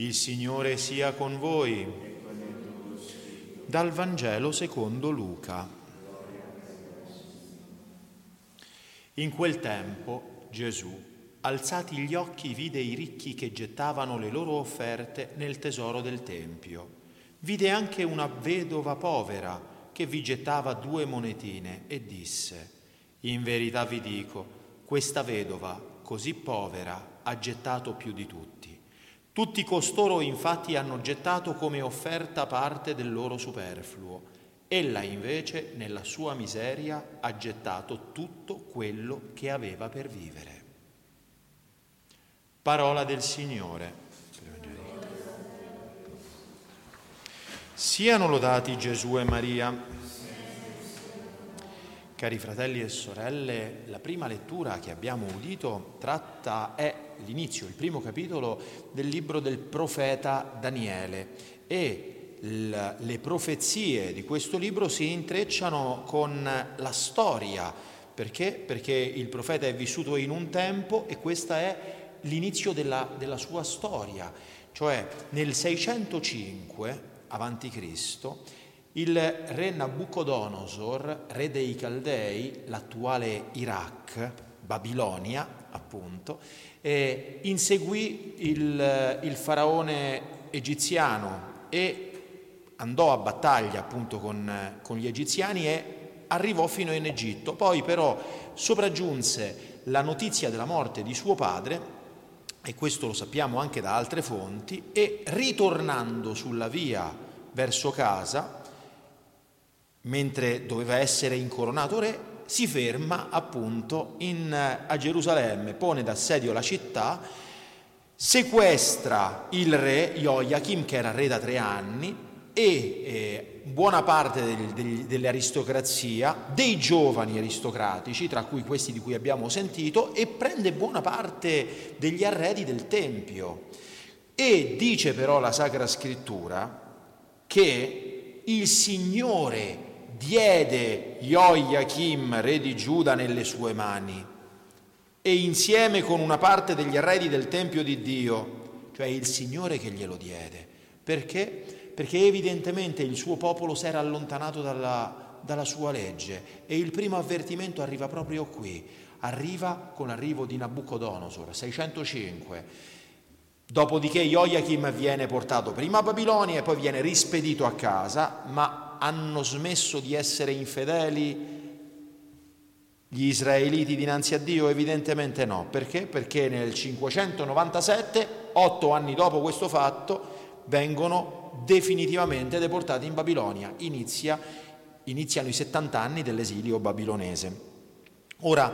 Il Signore sia con voi. Dal Vangelo secondo Luca. In quel tempo Gesù, alzati gli occhi, vide i ricchi che gettavano le loro offerte nel tesoro del Tempio. Vide anche una vedova povera che vi gettava due monetine e disse, In verità vi dico, questa vedova, così povera, ha gettato più di tutti tutti costoro infatti hanno gettato come offerta parte del loro superfluo. Ella invece nella sua miseria ha gettato tutto quello che aveva per vivere. Parola del Signore. Siano lodati Gesù e Maria. Cari fratelli e sorelle, la prima lettura che abbiamo udito tratta, è l'inizio, il primo capitolo del libro del profeta Daniele e le profezie di questo libro si intrecciano con la storia. Perché? Perché il profeta è vissuto in un tempo e questo è l'inizio della, della sua storia. Cioè nel 605 avanti Cristo il re Nabucodonosor, re dei Caldei, l'attuale Iraq, Babilonia appunto, eh, inseguì il, il, faraone egiziano e andò a battaglia appunto con, con gli egiziani e arrivò fino in Egitto. Poi però sopraggiunse la notizia della morte di suo padre, e questo lo sappiamo anche da altre fonti, e ritornando sulla via verso casa, mentre doveva essere incoronato re, si ferma appunto in, a Gerusalemme, pone d'assedio la città, sequestra il re Joachim, che era re da tre anni, e eh, buona parte del, del, dell'aristocrazia, dei giovani aristocratici, tra cui questi di cui abbiamo sentito, e prende buona parte degli arredi del Tempio. E dice però la Sacra Scrittura che il Signore diede Joachim, re di Giuda, nelle sue mani e insieme con una parte degli arredi del Tempio di Dio, cioè il Signore che glielo diede. Perché? Perché evidentemente il suo popolo si era allontanato dalla, dalla sua legge e il primo avvertimento arriva proprio qui, arriva con l'arrivo di Nabucodonosor, 605. Dopodiché Joachim viene portato prima a Babilonia e poi viene rispedito a casa, ma hanno smesso di essere infedeli gli israeliti dinanzi a Dio? Evidentemente no. Perché? Perché nel 597, otto anni dopo questo fatto, vengono definitivamente deportati in Babilonia. Inizia, iniziano i 70 anni dell'esilio babilonese. Ora,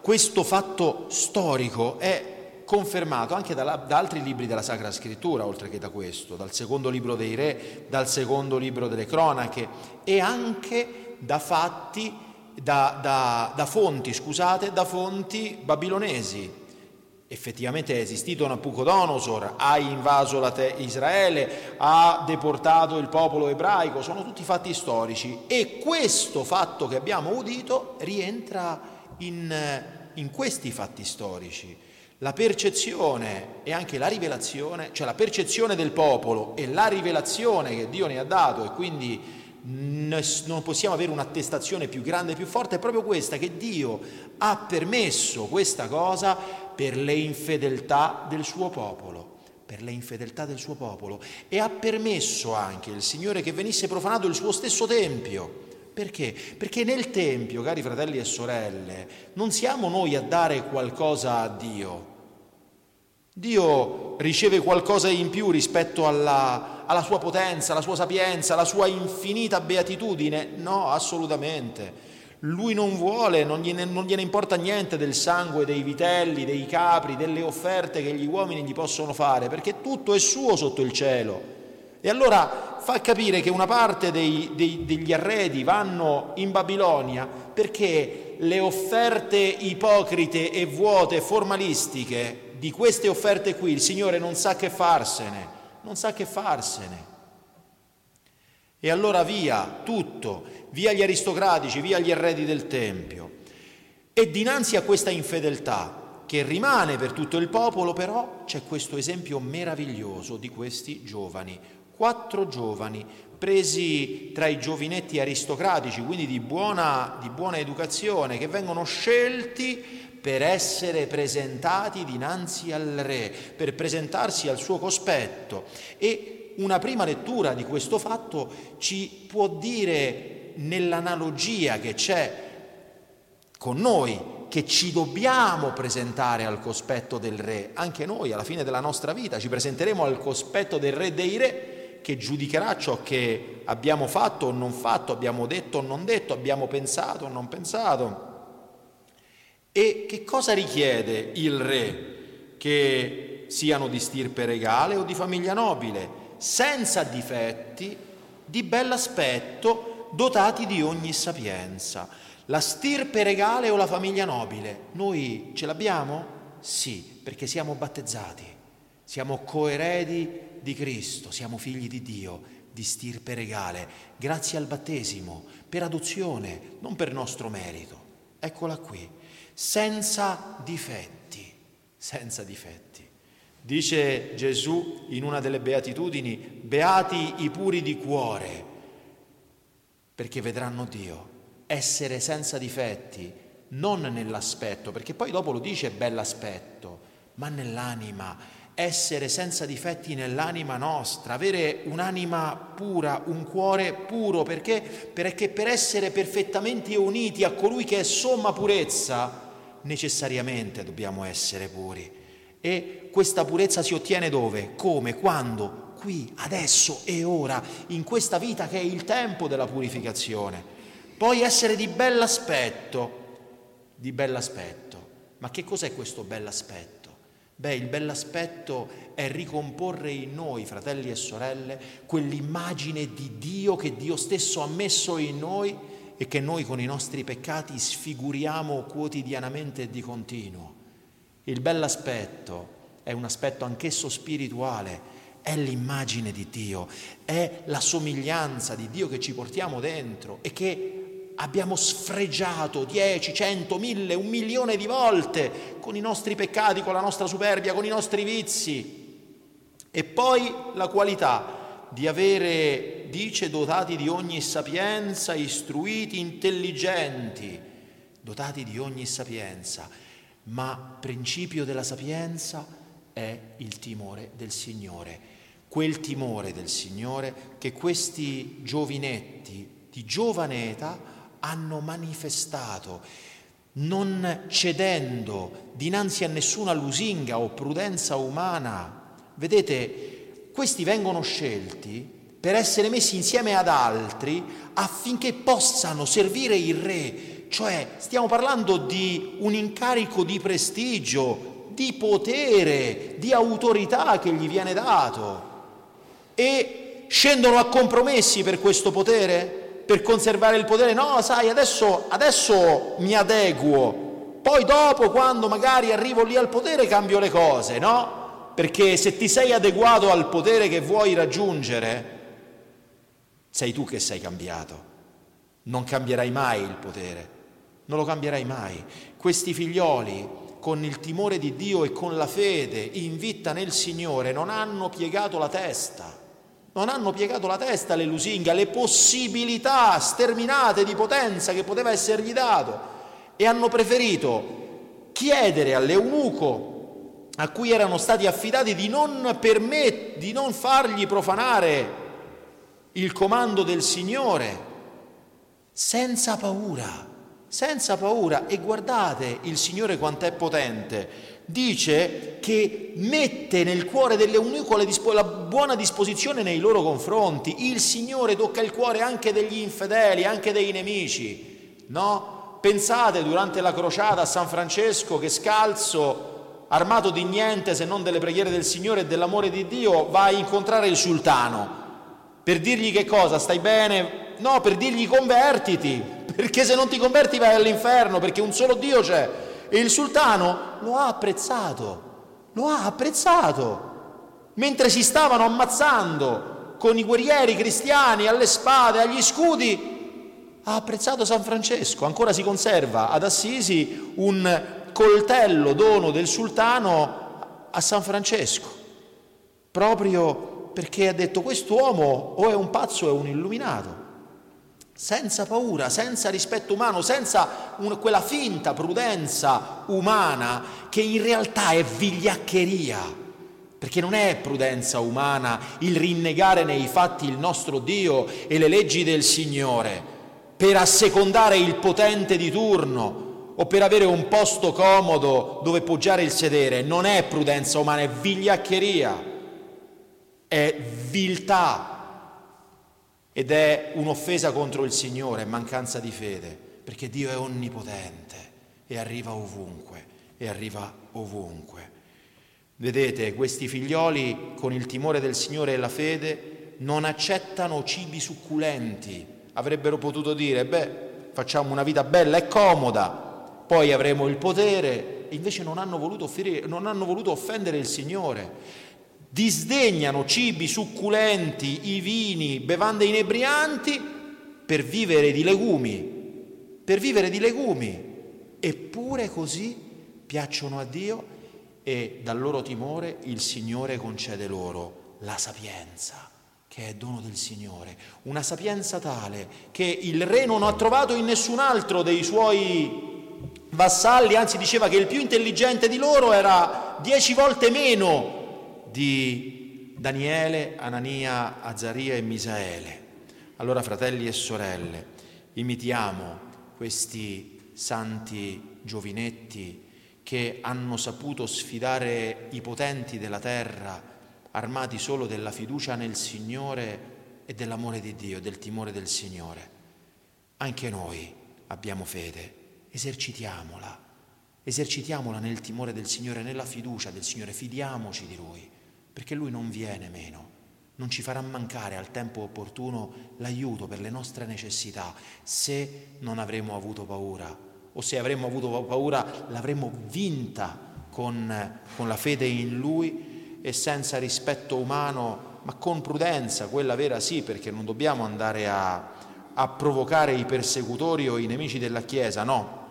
questo fatto storico è confermato anche da, da, altri libri della Sacra Scrittura, oltre che da questo, dal secondo libro dei re, dal secondo libro delle cronache e anche da fatti, da, da, da fonti, scusate, da fonti babilonesi. Effettivamente è esistito Nabucodonosor, ha invaso te- Israele, ha deportato il popolo ebraico, sono tutti fatti storici e questo fatto che abbiamo udito rientra in, in questi fatti storici. La percezione e anche la rivelazione, cioè la percezione del popolo e la rivelazione che Dio ne ha dato e quindi non possiamo avere un'attestazione più grande e più forte, è proprio questa, che Dio ha permesso questa cosa per le infedeltà del suo popolo per le infedeltà del suo popolo e ha permesso anche il Signore che venisse profanato il suo stesso Tempio. Perché? Perché nel Tempio, cari fratelli e sorelle, non siamo noi a dare qualcosa a Dio. Dio riceve qualcosa in più rispetto alla, alla sua potenza, alla sua sapienza, alla sua infinita beatitudine? No, assolutamente. Lui non vuole, non gliene, non gliene, importa niente del sangue, dei vitelli, dei capri, delle offerte che gli uomini gli possono fare, perché tutto è suo sotto il cielo. E allora fa capire che una parte dei, dei, degli arredi vanno in Babilonia perché le offerte ipocrite e vuote, formalistiche di queste offerte qui il Signore non sa che farsene, non sa che farsene. E allora via tutto, via gli aristocratici, via gli arredi del Tempio. E dinanzi a questa infedeltà che rimane per tutto il popolo, però c'è questo esempio meraviglioso di questi giovani. Quattro giovani presi tra i giovinetti aristocratici, quindi di buona, di buona educazione, che vengono scelti per essere presentati dinanzi al re, per presentarsi al suo cospetto. E una prima lettura di questo fatto ci può dire nell'analogia che c'è con noi, che ci dobbiamo presentare al cospetto del Re. Anche noi alla fine della nostra vita ci presenteremo al cospetto del Re dei Re che giudicherà ciò che abbiamo fatto o non fatto, abbiamo detto o non detto, abbiamo pensato o non pensato. E che cosa richiede il Re? Che siano di stirpe regale o di famiglia nobile, senza difetti, di bell'aspetto, dotati di ogni sapienza. La stirpe regale o la famiglia nobile? Noi ce l'abbiamo? Sì, perché siamo battezzati, siamo coeredi di Cristo, siamo figli di Dio, di stirpe regale, grazie al battesimo, per adozione, non per nostro merito. Eccola qui, senza difetti, senza difetti. Dice Gesù in una delle beatitudini, beati i puri di cuore, perché vedranno Dio essere senza difetti, non nell'aspetto, perché poi dopo lo dice bell'aspetto, ma nell'anima, essere senza difetti nell'anima nostra, avere un'anima pura, un cuore puro, perché? Perché per essere perfettamente uniti a colui che è somma purezza, necessariamente dobbiamo essere puri. E questa purezza si ottiene dove? Come? Quando? Qui, adesso e ora, in questa vita che è il tempo della purificazione. Poi essere di bell'aspetto, di bell'aspetto. Ma che cos'è questo bell'aspetto? Beh, il bell'aspetto è ricomporre in noi, fratelli e sorelle, quell'immagine di Dio che Dio stesso ha messo in noi e che noi con i nostri peccati sfiguriamo quotidianamente e di continuo. Il bell'aspetto è un aspetto anch'esso spirituale, è l'immagine di Dio, è la somiglianza di Dio che ci portiamo dentro e che abbiamo sfregiato 10, 100, 1000, un milione di volte con i nostri peccati, con la nostra superbia, con i nostri vizi. E poi la qualità di avere, dice, dotati di ogni sapienza, istruiti, intelligenti, dotati di ogni sapienza. Ma principio della sapienza è il timore del Signore. Quel timore del Signore che questi giovinetti di giovane età hanno manifestato, non cedendo dinanzi a nessuna lusinga o prudenza umana. Vedete, questi vengono scelti per essere messi insieme ad altri affinché possano servire il re. Cioè, stiamo parlando di un incarico di prestigio, di potere, di autorità che gli viene dato. E scendono a compromessi per questo potere? Per conservare il potere, no, sai, adesso, adesso mi adeguo, poi dopo quando magari arrivo lì al potere cambio le cose, no? Perché se ti sei adeguato al potere che vuoi raggiungere, sei tu che sei cambiato. Non cambierai mai il potere, non lo cambierai mai. Questi figlioli, con il timore di Dio e con la fede in vita nel Signore, non hanno piegato la testa non hanno piegato la testa alle lusinghe, alle possibilità sterminate di potenza che poteva essergli dato e hanno preferito chiedere all'eunuco a cui erano stati affidati di non, permet- di non fargli profanare il comando del Signore senza paura, senza paura. E guardate il Signore quanto è potente dice che mette nel cuore dell'eunuco la buona disposizione nei loro confronti. Il Signore tocca il cuore anche degli infedeli, anche dei nemici. No? Pensate durante la crociata a San Francesco che scalzo, armato di niente se non delle preghiere del Signore e dell'amore di Dio, va a incontrare il sultano. Per dirgli che cosa? Stai bene? No, per dirgli convertiti, perché se non ti converti vai all'inferno, perché un solo Dio c'è. E il sultano lo ha apprezzato, lo ha apprezzato. Mentre si stavano ammazzando con i guerrieri cristiani alle spade, agli scudi, ha apprezzato San Francesco. Ancora si conserva ad Assisi un, coltello dono del sultano a San Francesco, proprio perché ha detto quest'uomo o è un pazzo o è un illuminato senza paura, senza rispetto umano, senza un, quella finta prudenza umana che in realtà è vigliaccheria, perché non è prudenza umana il rinnegare nei fatti il nostro Dio e le leggi del Signore per assecondare il potente di turno o per avere un posto comodo dove poggiare il sedere, non è prudenza umana, è vigliaccheria, è viltà ed è un'offesa contro il Signore, mancanza di fede, perché Dio è onnipotente e arriva ovunque, e arriva ovunque. Vedete, questi figlioli con il timore del Signore e la fede non accettano cibi succulenti, avrebbero potuto dire, beh, facciamo una vita bella e comoda, poi avremo il potere, invece non hanno voluto, offrire, non hanno voluto offendere il Signore disdegnano cibi succulenti, i vini, bevande inebrianti per vivere di legumi, per vivere di legumi. Eppure così piacciono a Dio e dal loro timore il Signore concede loro la sapienza, che è dono del Signore, una sapienza tale che il re non ha trovato in nessun altro dei suoi vassalli, anzi diceva che il più intelligente di loro era dieci volte meno di Daniele, Anania, Azaria e Misaele. Allora, fratelli e sorelle, imitiamo questi santi giovinetti che hanno saputo sfidare i potenti della terra, armati solo della fiducia nel Signore e dell'amore di Dio, del timore del Signore. Anche noi abbiamo fede, esercitiamola, esercitiamola nel timore del Signore, nella fiducia del Signore, fidiamoci di Lui perché Lui non viene meno, non ci farà mancare al tempo opportuno l'aiuto per le nostre necessità se non avremo avuto paura o se avremmo avuto paura l'avremmo vinta con, con la fede in Lui e senza rispetto umano, ma con prudenza, quella vera sì, perché non dobbiamo andare a, a provocare i persecutori o i nemici della Chiesa, no.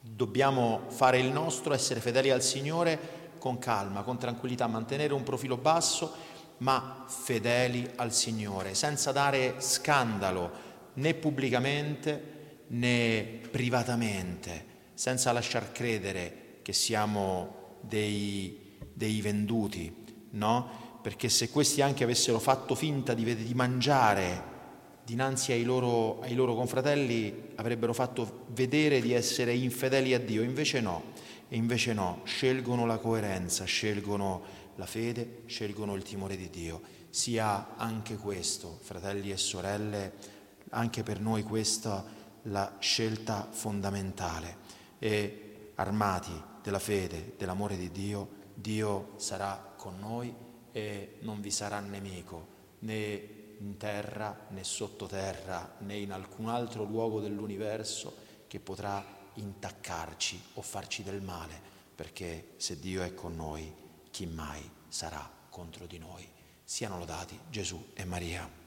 Dobbiamo fare il nostro, essere fedeli al Signore con calma, con tranquillità, mantenere un profilo basso, ma fedeli al Signore, senza dare scandalo né pubblicamente né privatamente, senza lasciar credere che siamo dei, dei venduti, no? Perché se questi anche avessero fatto finta di, di mangiare dinanzi ai loro, ai loro confratelli, avrebbero fatto vedere di essere infedeli a Dio, invece no e invece no, scelgono la coerenza, scelgono la fede, scelgono il timore di Dio. Sia anche questo, fratelli e sorelle, anche per noi questa la scelta fondamentale. E armati della fede, dell'amore di Dio, Dio sarà con noi e non vi sarà nemico né in terra né sottoterra né in alcun altro luogo dell'universo che potrà intaccarci o farci del male, perché se Dio è con noi, chi mai sarà contro di noi? Siano lodati Gesù e Maria.